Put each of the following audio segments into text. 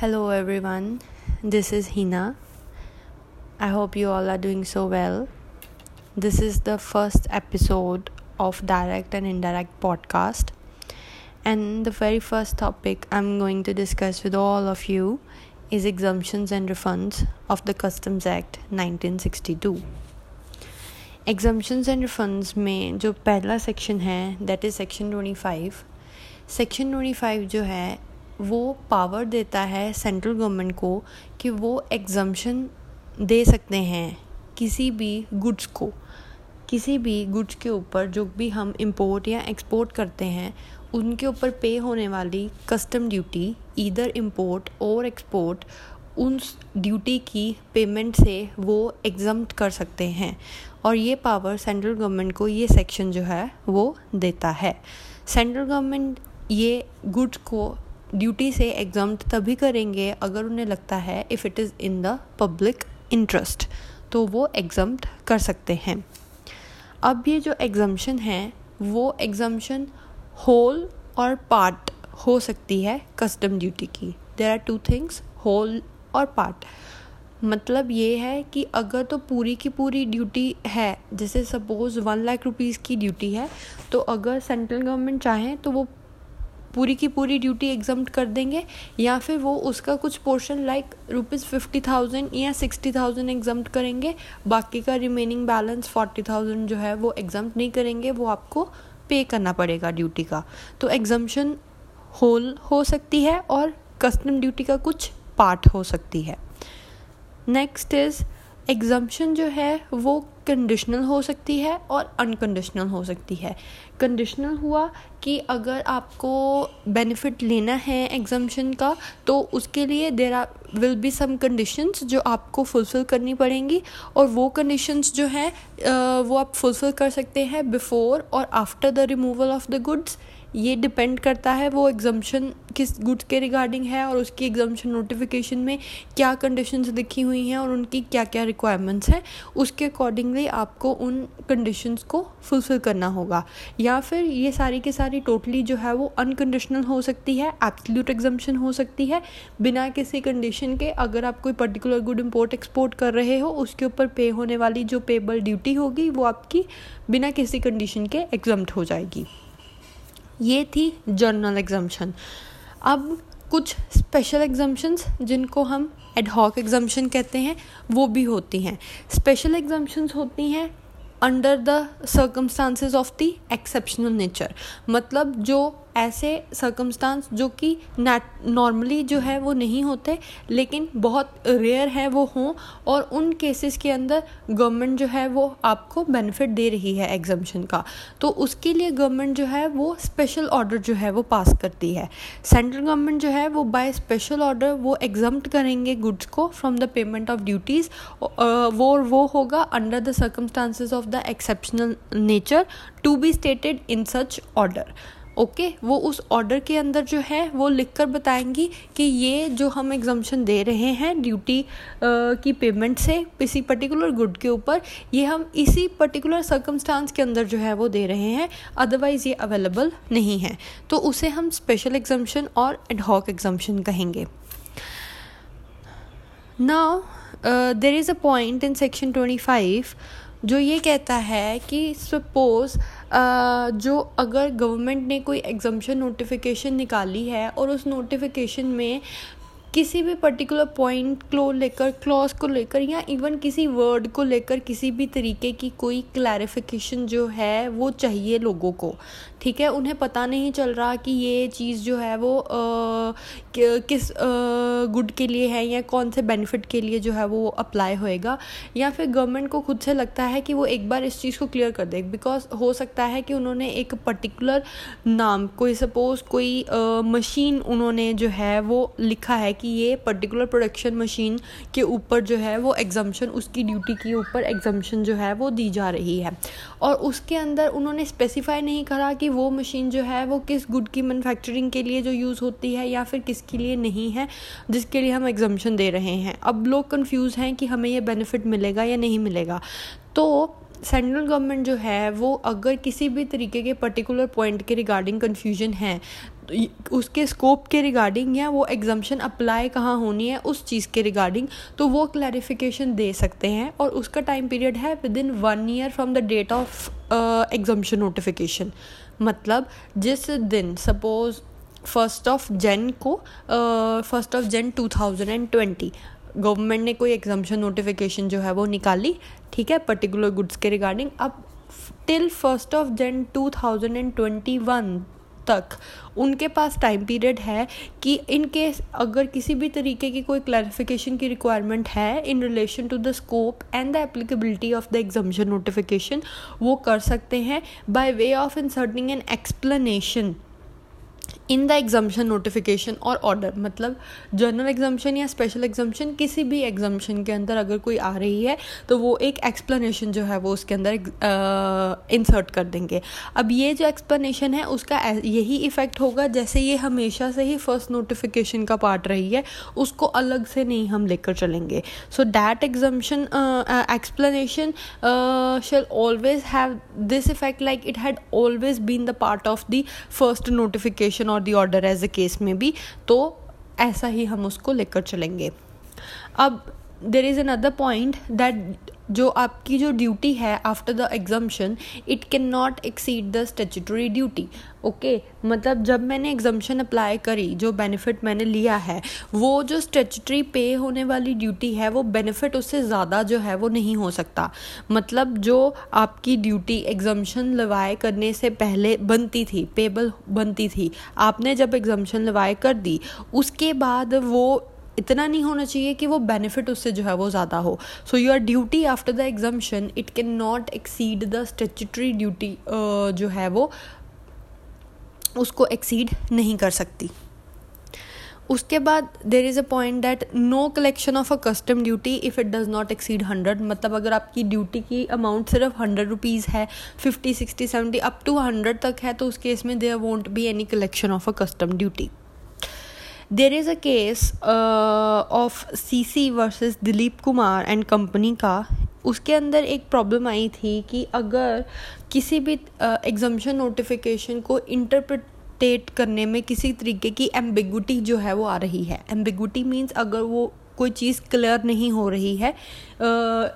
Hello, everyone. This is Hina. I hope you all are doing so well. This is the first episode of Direct and Indirect podcast. And the very first topic I'm going to discuss with all of you is exemptions and refunds of the Customs Act 1962. Exemptions and refunds में जो पहला section है that is section 25 section 25 जो है वो power देता है central government को कि वो एग्जाम्शन दे सकते हैं किसी भी गुड्स को। किसी भी गुड्स के ऊपर जो भी हम इंपोर्ट या एक्सपोर्ट करते हैं, उनके ऊपर पे होने वाली कस्टम ड्यूटी इधर इंपोर्ट और एक्सपोर्ट उन ड्यूटी की पेमेंट से वो एग्ज़ाम कर सकते हैं। और ये पावर सेंट्रल गवर्नमेंट को ये सेक्शन जो है, वो देता है। सेंट्रल गवर्नमेंट ये गुड्स को ड्यूटी से एग्ज़ाम तभी करेंगे अगर उन्हें लगता है if it is in the public interest तो वो एग्ज़ाम कर सकते हैं। अब ये जो एग्जामेशन है, वो एग्जामेशन होल और पार्ट हो सकती है कस्टम ड्यूटी की। There are two things whole or part मतलब ये है कि अगर तो पूरी की पूरी ड्यूटी है, जैसे सपोज़ वन लाख रुपीज़ की ड्यूटी है तो अगर सेंट्रल गवर्नमेंट चाहें तो वो पूरी की पूरी ड्यूटी एग्ज़ाम कर देंगे, या फिर वो उसका कुछ portion like rupees fifty thousand या सिक्सटी थाउज़ेंड एग्ज़ाम करेंगे, बाकी का रिमेनिंग बैलेंस फोर्टी थाउज़ेंड जो है वो एग्ज़ाम नहीं करेंगे, वो आपको पे करना पड़ेगा ड्यूटी का। तो एग्जामेशन होल हो सकती है और कस्टम ड्यूटी का कुछ पार्ट हो सकती है। नेक्स्ट इज़ एग्जामेशन जो है वो कंडीशनल हो सकती है और अनकंडीशनल हो सकती है। कंडीशनल हुआ कि अगर आपको बेनिफिट लेना है एग्जामेशन का तो उसके लिए there are will be some conditions जो आपको फुलफ़िल करनी पड़ेंगी और वो कंडीशंस जो हैं वो आप फुलफ़िल कर सकते हैं before or after the removal of the goods ये डिपेंड करता है वो एग्जामेशन किस गुड्स के रिगार्डिंग है और उसकी एग्जम्पन नोटिफिकेशन में क्या कंडीशंस लिखी हुई हैं और उनकी क्या क्या रिक्वायरमेंट्स हैं, उसके अकॉर्डिंगली आपको उन कंडीशंस को फुलफ़िल करना होगा। या फिर ये सारी की सारी टोटली जो है वो अनकंडीशनल हो सकती है एब्सल्यूट एग्जम्पन हो सकती है। बिना किसी कंडीशन के अगर आप कोई पर्टिकुलर गुड इम्पोर्ट एक्सपोर्ट कर रहे हो, उसके ऊपर पे होने वाली जो पेबल ड्यूटी होगी, वो आपकी बिना किसी कंडीशन के एग्जम्प्ट हो जाएगी। ये थी जर्नल एग्जाम्शन अब कुछ स्पेशल एग्जाम्शंस जिनको हम एडहॉक एग्जाम्शन कहते हैं, वो भी होती हैं। स्पेशल एग्जाम्शंस होती हैं under the circumstances of the exceptional nature मतलब जो ऐसे सर्कमस्टांस जो कि नॉर्मली जो है वो नहीं होते, लेकिन बहुत रेयर है वो हों और उन केसेस के अंदर गवर्नमेंट जो है वो आपको बेनिफिट दे रही है एग्जामेशन का। तो उसके लिए गवर्नमेंट जो है वो स्पेशल ऑर्डर जो है वो पास करती है। सेंट्रल गवर्नमेंट जो है वो बाय स्पेशल ऑर्डर वो एग्ज़ाम करेंगे गुड्स को from the payment of duties वो वो होगा under the circumstances of the exceptional nature to be stated in such order okay, वो उस ऑर्डर के अंदर जो है, वो लिख कर बताएँगी कि ये जो हम एग्जामेशन दे रहे हैं ड्यूटी की पेमेंट से किसी पर्टिकुलर गुड के ऊपर, ये हम इसी पर्टिकुलर सर्कमस्टांस के अंदर जो है, वो दे रहे हैं अदरवाइज़ ये अवेलेबल नहीं है। तो उसे हम स्पेशल एग्जामेशन और एडहॉक एग्जामेशन कहेंगे। Now there is a point in section twenty five जो ये कहता है कि सपोज़ जो अगर गवर्नमेंट ने कोई एग्जम्पन नोटिफिकेशन निकाली है और उस नोटिफिकेशन में किसी भी पर्टिकुलर पॉइंट को लेकर क्लॉज को लेकर या इवन किसी वर्ड को लेकर किसी भी तरीके की कोई क्लैरिफिकेशन जो है वो चाहिए लोगों को। ठीक है? उन्हें पता नहीं चल रहा कि ये चीज़ जो है वो आ, किस गुड के लिए है या कौन से बेनिफिट के लिए जो है वो अप्लाई होएगा। या फिर गवर्नमेंट को खुद से लगता है कि वो एक बार इस चीज़ को क्लियर कर दे। बिकॉज़ हो सकता है कि उन्होंने एक पर्टिकुलर नाम कोई सपोज़ कोई मशीन उन्होंने जो है वो लिखा है कि कि ये पर्टिकुलर प्रोडक्शन मशीन के ऊपर जो है वो एग्जामेशन उसकी ड्यूटी के ऊपर एग्जामेशन जो है वो दी जा रही है। और उसके अंदर उन्होंने स्पेसिफाई नहीं करा कि वो मशीन जो है वो किस गुड की मैनुफैक्चरिंग के लिए जो यूज़ होती है या फिर किसके लिए नहीं है, जिसके लिए हम एग्जामेशन दे रहे हैं। अब लोग कन्फ्यूज़ हैं कि हमें ये बेनिफिट मिलेगा या नहीं मिलेगा। तो सेंट्रल गवर्नमेंट जो है, वो अगर किसी भी तरीके के पर्टिकुलर पॉइंट के रिगार्डिंग कन्फ्यूज़न है तो उसके स्कोप के रिगार्डिंग या वो एग्जामेशन अप्लाई कहाँ होनी है, उस चीज़ के रिगार्डिंग तो वो क्लैरिफिकेशन दे सकते हैं और उसका टाइम पीरियड है within one year from the date of exemption notification मतलब जिस दिन सपोज़ फ़र्स्ट ऑफ़ जैन को first of Jan two thousand and twenty government ने कोई एग्जामेशन नोटिफिकेशन जो है वो निकाली, ठीक है पर्टिकुलर गुड्स के रिगार्डिंग अब till first of Jan two thousand and twenty one तक उनके पास टाइम पीरियड है कि इन केस अगर किसी भी तरीके की कोई क्लैरिफिकेशन की रिक्वायरमेंट है in relation to the scope and the applicability of the exemption notification वो कर सकते हैं by way of inserting an explanation in the exemption notification or order मतलब जर्नल एग्जामेशन या स्पेशल एग्जामेशन किसी भी एग्जामेशन के अंदर अगर कोई आ रही है तो वो एक एक्सप्लेनेशन जो है वो उसके अंदर इंसर्ट कर देंगे। अब ये जो एक्सप्लेनेशन है, उसका यही इफ़ेक्ट होगा जैसे ये हमेशा से ही फ़र्स्ट नोटिफिकेशन का पार्ट रही है, उसको अलग से नहीं हम लेकर चलेंगे। So that exemption explanation shall always have this effect like it had always been the part of the first notification or the order as a case में भी तो ऐसा ही हम उसको लेकर चलेंगे। अब there is another point that जो आपकी जो ड्यूटी है after the exemption it can not exceed the statutory duty okay मतलब जब मैंने एग्जामेशन अप्लाई करी, जो बेनिफिट मैंने लिया है, वो जो स्टेचुटरी पे होने वाली ड्यूटी है, वो बेनिफिट उससे ज़्यादा जो है, वो नहीं हो सकता. मतलब जो आपकी ड्यूटी एग्जामेशन लवाए करने से पहले बनती थी पेबल बनती थी, आपने जब एग्जामेशन लवाए कर दी, उसके बाद वो इतना नहीं होना चाहिए कि वो बेनिफिट उससे जो है वो ज़्यादा हो। So your duty after the exemption it can not exceed the statutory duty जो है वो, उसको एक्सीड नहीं कर सकती। उसके बाद there is a point that no collection of a custom duty if it does not exceed hundred मतलब अगर आपकी ड्यूटी की अमाउंट सिर्फ़ हंड्रेड रुपीज़ है fifty sixty seventy up to hundred तक है तो उस केस में there won't be any collection of a custom duty there is a case of C C versus Dilip Kumar and company का उसके अंदर एक प्रॉब्लम आई थी कि अगर किसी भी एग्जामेशन uh, नोटिफिकेशन को इंटरप्रटेट करने में किसी तरीके की एम्बिगुटी जो है वो आ रही है। एम्बिगुटी मीन्स अगर वो कोई चीज़ क्लियर नहीं हो रही है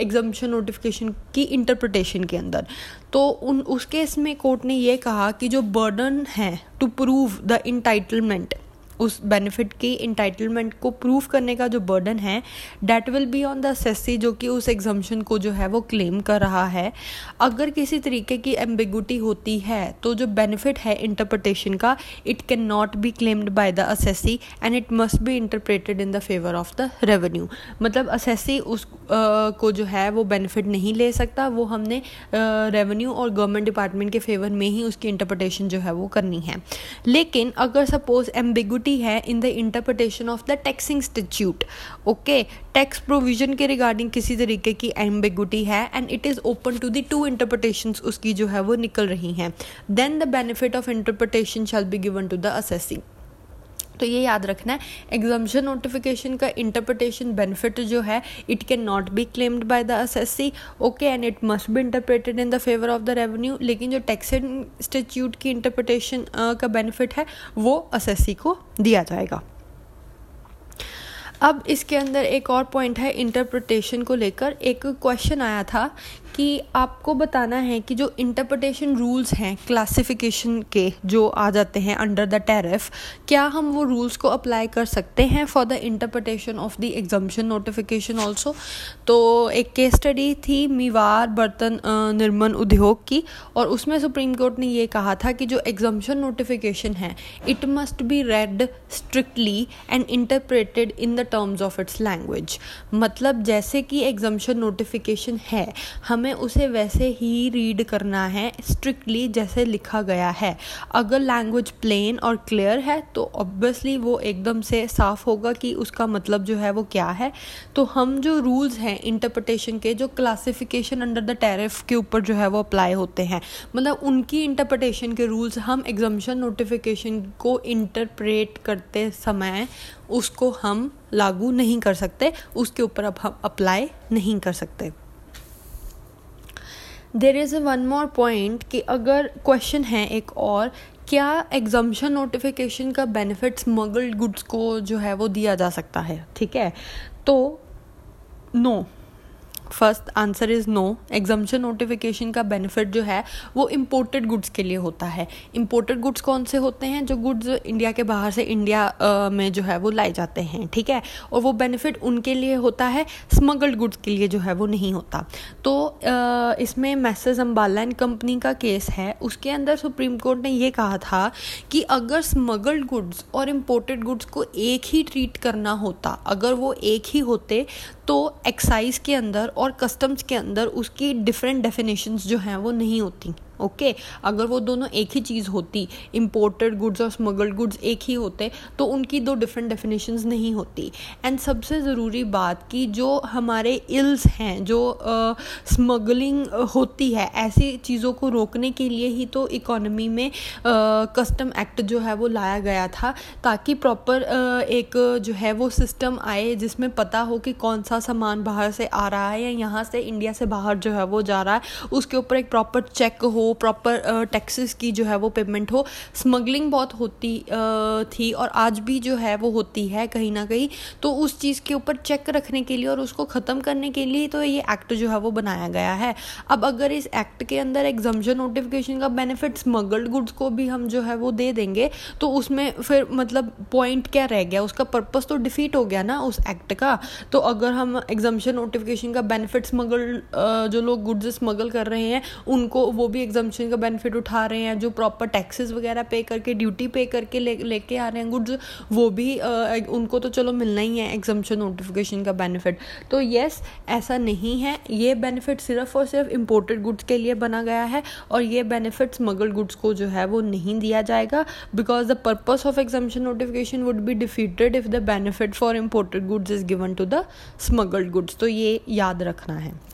एग्जामेशन uh, नोटिफिकेशन की इंटरप्रटेशन के अंदर। तो उन उस केस में कोर्ट ने ये कहा कि जो बर्डन है टू प्रूव द इंटाइटलमेंट उस बेनिफिट की इंटाइटलमेंट को प्रूव करने का जो बर्डन है that will be on the assessee जो कि उस एग्जामेशन को जो है वो क्लेम कर रहा है। अगर किसी तरीके की एम्बिगुटी होती है तो जो बेनिफिट है इंटरप्रटेशन का it can not be claimed by the assessee and it must be interpreted in the favour of the revenue मतलब असेसी उस आ, को जो है वो बेनिफिट नहीं ले सकता वो हमने रेवेन्यू और गवर्नमेंट डिपार्टमेंट के फेवर में ही उसकी इंटरप्रटेशन जो है वो करनी है। लेकिन अगर सपोज़ एम्बिगुटी एम्बिगुटी है in the interpretation of the taxing statute okay tax provision के रिगार्डिंग किसी तरीके की एम्बिगुटी है and it is open to the to interpretation उसकी जो है वो निकल रही हैं. Then the benefit of interpretation shall be given to the assessing तो ये याद रखना है एग्जामेशन नोटिफिकेशन का इंटरप्रटेशन बेनिफिट जो है it can not be claimed by the assessee okay and it must be interpreted in the favour of the revenue लेकिन जो टैक्स इंस्टीट्यूट की इंटरप्रटेशन का बेनिफिट है, वो एसएससी को दिया जाएगा। अब इसके अंदर एक और पॉइंट है इंटरप्रटेशन को लेकर एक क्वेश्चन आया था कि आपको बताना है कि जो इंटरप्रटेशन रूल्स हैं क्लासिफिकेशन के जो आ जाते हैं अंडर द टेरिफ क्या हम वो रूल्स को अप्लाई कर सकते हैं for the interpretation of the exemption notification also तो एक केस स्टडी थी मीवार बर्तन निर्माण उद्योग की, और उसमें सुप्रीम कोर्ट ने ये कहा था कि जो एग्जामेशन नोटिफिकेशन है it must be read strictly and interpreted in the terms of its language मतलब जैसे कि एग्जामेशन नोटिफिकेशन है, हम हमें उसे वैसे ही रीड करना है स्ट्रिक्टली जैसे लिखा गया है। अगर लैंग्वेज प्लेन और क्लियर है तो ऑब्वियसली वो एकदम से साफ़ होगा कि उसका मतलब जो है वो क्या है। तो हम जो रूल्स हैं इंटरप्रटेशन के, जो क्लासिफिकेशन अंडर द टैरिफ के ऊपर जो है वो अप्लाई होते हैं। मतलब उनकी इंटरप्रटेशन के रूल्स हम एग्जामेशन नोटिफिकेशन को इंटरप्रेट करते समय उसको हम लागू नहीं कर सकते, उसके ऊपर अब हम अप्लाई नहीं कर सकते। There is a one more point कि अगर क्वेश्चन है एक और, क्या एग्जामेशन नोटिफिकेशन का बेनिफिट स्मगल्ड गुड्स को जो है वो दिया जा सकता है ठीक है तो no no. First answer is no exemption notification का बेनिफिट जो है, वो इम्पोर्टेड गुड्स के लिए होता है। इम्पोर्टेड गुड्स कौन से होते हैं? जो गुड्स इंडिया के बाहर से इंडिया में जो है, वो लाए जाते हैं, ठीक है? और वो बेनिफिट उनके लिए होता है स्मगल्ड गुड्स के लिए जो है, वो नहीं होता। तो इसमें मैसेज अम्बाला एंड कंपनी का केस है। उसके अंदर सुप्रीम कोर्ट ने ये कहा था कि अगर स्मगल्ड गुड्स और इम्पोर्टेड गुड्स को एक ही ट्रीट करना होता, अगर वो एक ही होते तो एक्साइज के अंदर और कस्टम्स के अंदर उसकी डिफरेंट डेफिनेशंस जो हैं वो नहीं होती। ओके? अगर वो दोनों एक ही चीज़ होती इम्पोर्टेड गुड्स और स्मगल्ड गुड्स एक ही होते तो उनकी दो डिफरेंट डेफिनेशन नहीं होती एंड सबसे ज़रूरी बात कि जो हमारे इल्स हैं जो स्मगलिंग uh, होती है ऐसी चीज़ों को रोकने के लिए ही तो इकोनॉमी में कस्टम uh, एक्ट जो है वो लाया गया था ताकि प्रॉपर uh, एक जो है वो सिस्टम आए जिसमें पता हो कि कौन सा सामान बाहर से आ रहा है या यहाँ से इंडिया से बाहर जो है वो जा रहा है उसके ऊपर एक प्रॉपर चेक हो प्रॉपर टैक्सेस की जो है वो पेमेंट हो. स्मगलिंग बहुत होती थी और आज भी जो है वो होती है कहीं ना कहीं. तो उस चीज़ के ऊपर चेक रखने के लिए और उसको ख़त्म करने के लिए तो ये एक्ट जो है वो बनाया गया है. अब अगर इस एक्ट के अंदर एग्जामेशन नोटिफिकेशन का बेनिफिट स्मगल्ड गुड्स को भी हम जो है वो दे देंगे तो उसमें फिर मतलब पॉइंट क्या रह गया? उसका पर्पज़ तो डिफीट हो गया ना उस एक्ट का. तो अगर हम एग्जामेशन नोटिफिकेशन का बेनिफिट स्मगल जो लोग गुड्स स्मगल कर रहे हैं, उनको वो भी एग्जामेशन का बेनिफिट उठा रहे हैं जो प्रॉपर टैक्सेस वगैरह पे करके ड्यूटी पे करके ले लेके आ रहे हैं गुड्स वो भी आ, उनको तो चलो मिलना ही है एग्जामेशन नोटिफिकेशन का बेनिफिट तो येस ऐसा नहीं है. ये बेनिफिट सिर्फ़ और सिर्फ़ इम्पोर्टेड गुड्स के लिए बना गया है और ये बेनिफिट स्मगल गुड्स को जो है वो नहीं दिया जाएगा because the purpose of exemption notification would be defeated if the benefit for imported goods is given to the smuggled goods तो ये याद रखना है.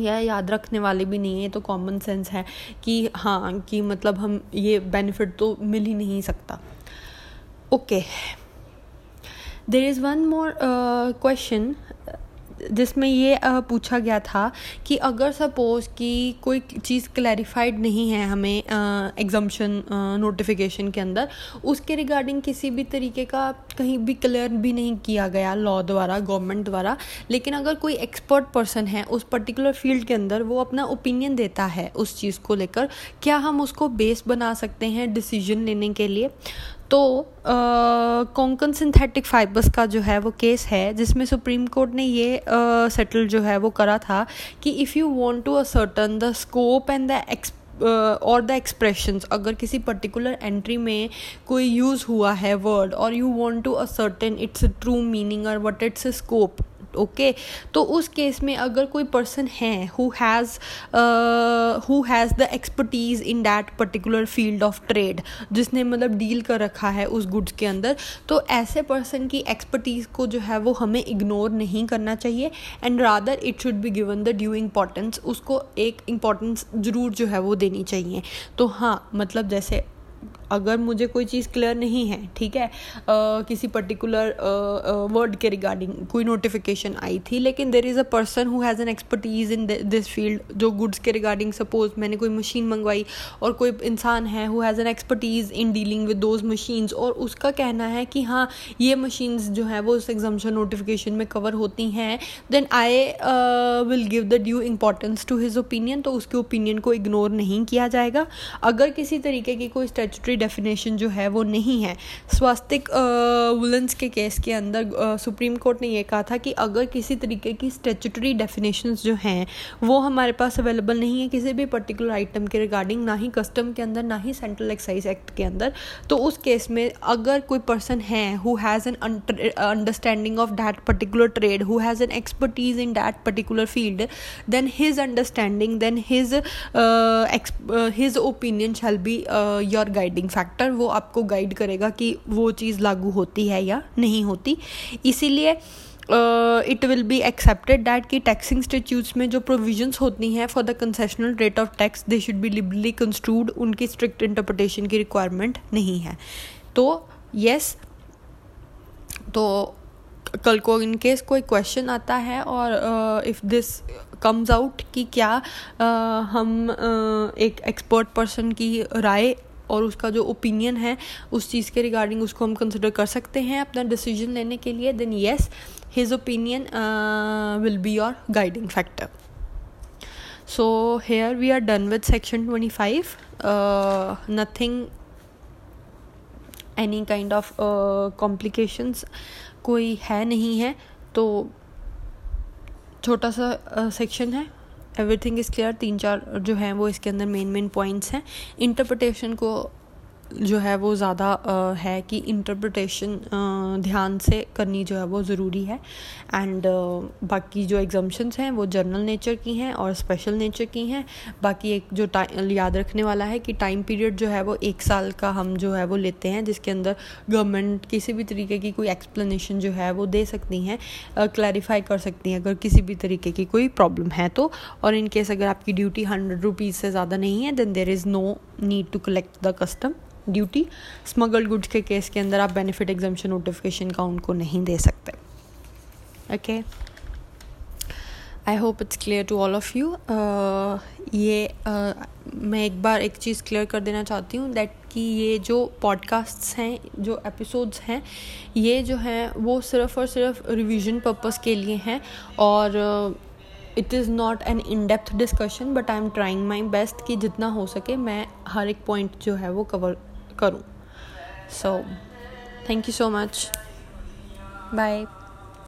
यह याद रखने वाले भी नहीं है तो कॉमन सेंस है कि हाँ कि मतलब हम ये बेनिफिट तो मिल ही नहीं सकता। Okay there is one more question जिसमें ये पूछा गया था कि अगर सपोज़ कि कोई चीज़ क्लैरिफाइड नहीं है हमें एग्जामेशन नोटिफिकेशन के अंदर, उसके रिगार्डिंग किसी भी तरीके का कहीं भी क्लियर भी नहीं किया गया लॉ द्वारा गवर्नमेंट द्वारा, लेकिन अगर कोई एक्सपर्ट पर्सन है उस पर्टिकुलर फ़ील्ड के अंदर, वो अपना ओपिनियन देता है उस चीज़ को लेकर, क्या हम उसको बेस बना सकते हैं डिसीज़न लेने के लिए? तो कोंकन सिंथेटिक फाइबर्स का जो है वो केस है जिसमें सुप्रीम कोर्ट ने ये सेटल uh, जो है वो करा था कि if you want to ascertain the scope and the ex or the expressions अगर किसी पर्टिकुलर एंट्री में कोई यूज़ हुआ है वर्ड और you want to ascertain its true meaning or what its scope okay तो उस केस में अगर कोई पर्सन है who has who has the expertise in that particular field of trade जिसने मतलब डील कर रखा है उस गुड्स के अंदर तो ऐसे पर्सन की एक्सपर्टीज़ को जो है वो हमें इग्नोर नहीं करना चाहिए and rather it should be given the due importance उसको एक इम्पॉर्टेंस ज़रूर जो है वो देनी चाहिए। तो हाँ मतलब जैसे अगर मुझे कोई चीज़ क्लियर नहीं है ठीक है? uh, किसी पर्टिकुलर वर्ड के रिगार्डिंग कोई नोटिफिकेशन आई थी लेकिन there is a person who has an expertise in this field जो गुड्स के रिगार्डिंग सपोज़ मैंने कोई मशीन मंगवाई और कोई इंसान है who has an expertise in dealing with those machines और उसका कहना है कि हाँ ये मशीन्स जो है वो उस एग्जामेशन नोटिफिकेशन में कवर होती हैं then I will give the due importance to his opinion तो उसके ओपिनियन को इग्नोर नहीं किया जाएगा। अगर किसी तरीके की कोई स्टेचुटरी डेफिनेशन जो है वो नहीं है। स्वास्तिक वुलेंस के केस के अंदर सुप्रीम कोर्ट ने ये कहा था कि अगर किसी तरीके की स्टेचुटरी डेफिनेशन जो हैं, वो हमारे पास अवेलेबल नहीं है किसी भी पर्टिकुलर आइटम के रिगार्डिंग ना ही कस्टम के अंदर, ना ही सेंट्रल एक्साइज एक्ट के अंदर तो उस केस में अगर कोई पर्सन है who has an understanding of that particular trade who has an expertise in that particular field then his understanding then his his opinion shall be your guiding deciding factor वो आपको guide करेगा कि वो चीज़ लागू होती है या नहीं होती। इसीलिए it will be accepted that कि टैक्सिंग स्टेट्यूट्स में जो प्रोविजंस होती हैं for the concessional rate of tax they should be liberally construed उनकी स्ट्रिक्ट इंटरप्रटेशन की रिक्वायरमेंट नहीं है। तो यस yes, तो कल को इन केस कोई क्वेश्चन आता है और इफ़ दिस कम्स आउट कि क्या uh, हम uh, एक एक्सपर्ट पर्सन की राय और उसका जो ओपिनियन है उस चीज़ के रिगार्डिंग उसको हम कंसिडर कर सकते हैं अपना डिसीज़न लेने के लिए then yes his opinion will be your guiding factor so here we are done with section twenty five nothing any kind of complications कोई है नहीं है तो छोटा सा सेक्शन uh, है। एवरीथिंग इज़ क्लियर तीन चार जो हैं वो इसके अंदर मेन मेन पॉइंट्स हैं। इंटरप्रटेशन को जो है वो ज़्यादा है कि इंटरप्रटेशन ध्यान से करनी जो है वो ज़रूरी है। एंड बाकी जो एग्जाम्शंस हैं वो जनरल नेचर की हैं और स्पेशल नेचर की हैं। बाकी एक जो टाइम याद रखने वाला है कि टाइम पीरियड जो है वो एक साल का हम जो है वो लेते हैं, जिसके अंदर गवर्नमेंट किसी भी तरीके की कोई एक्सप्लेनेशन जो है वो दे सकती हैं क्लैरिफाई कर सकती हैं अगर किसी भी तरीके की कोई प्रॉब्लम है तो। और इन केस अगर आपकी ड्यूटी हंड्रेड रुपीज़ से ज़्यादा नहीं है then there is no need to collect the custom duty smuggled goods के केस के अंदर आप बेनिफिट एग्जामेशन नोटिफिकेशन का उनको नहीं दे सकते okay I hope it's clear to all of you ये uh, मैं एक बार एक चीज़ क्लियर कर देना चाहती हूँ दैट कि ये जो पॉडकास्ट्स हैं जो एपिसोड्स हैं ये जो हैं वो सिर्फ़ और सिर्फ़ रिवीजन पर्पस के लिए हैं और it is not an in depth discussion but I am trying my best कि जितना हो सके मैं हर एक पॉइंट जो है वो कवर करूँ so thank you so much bye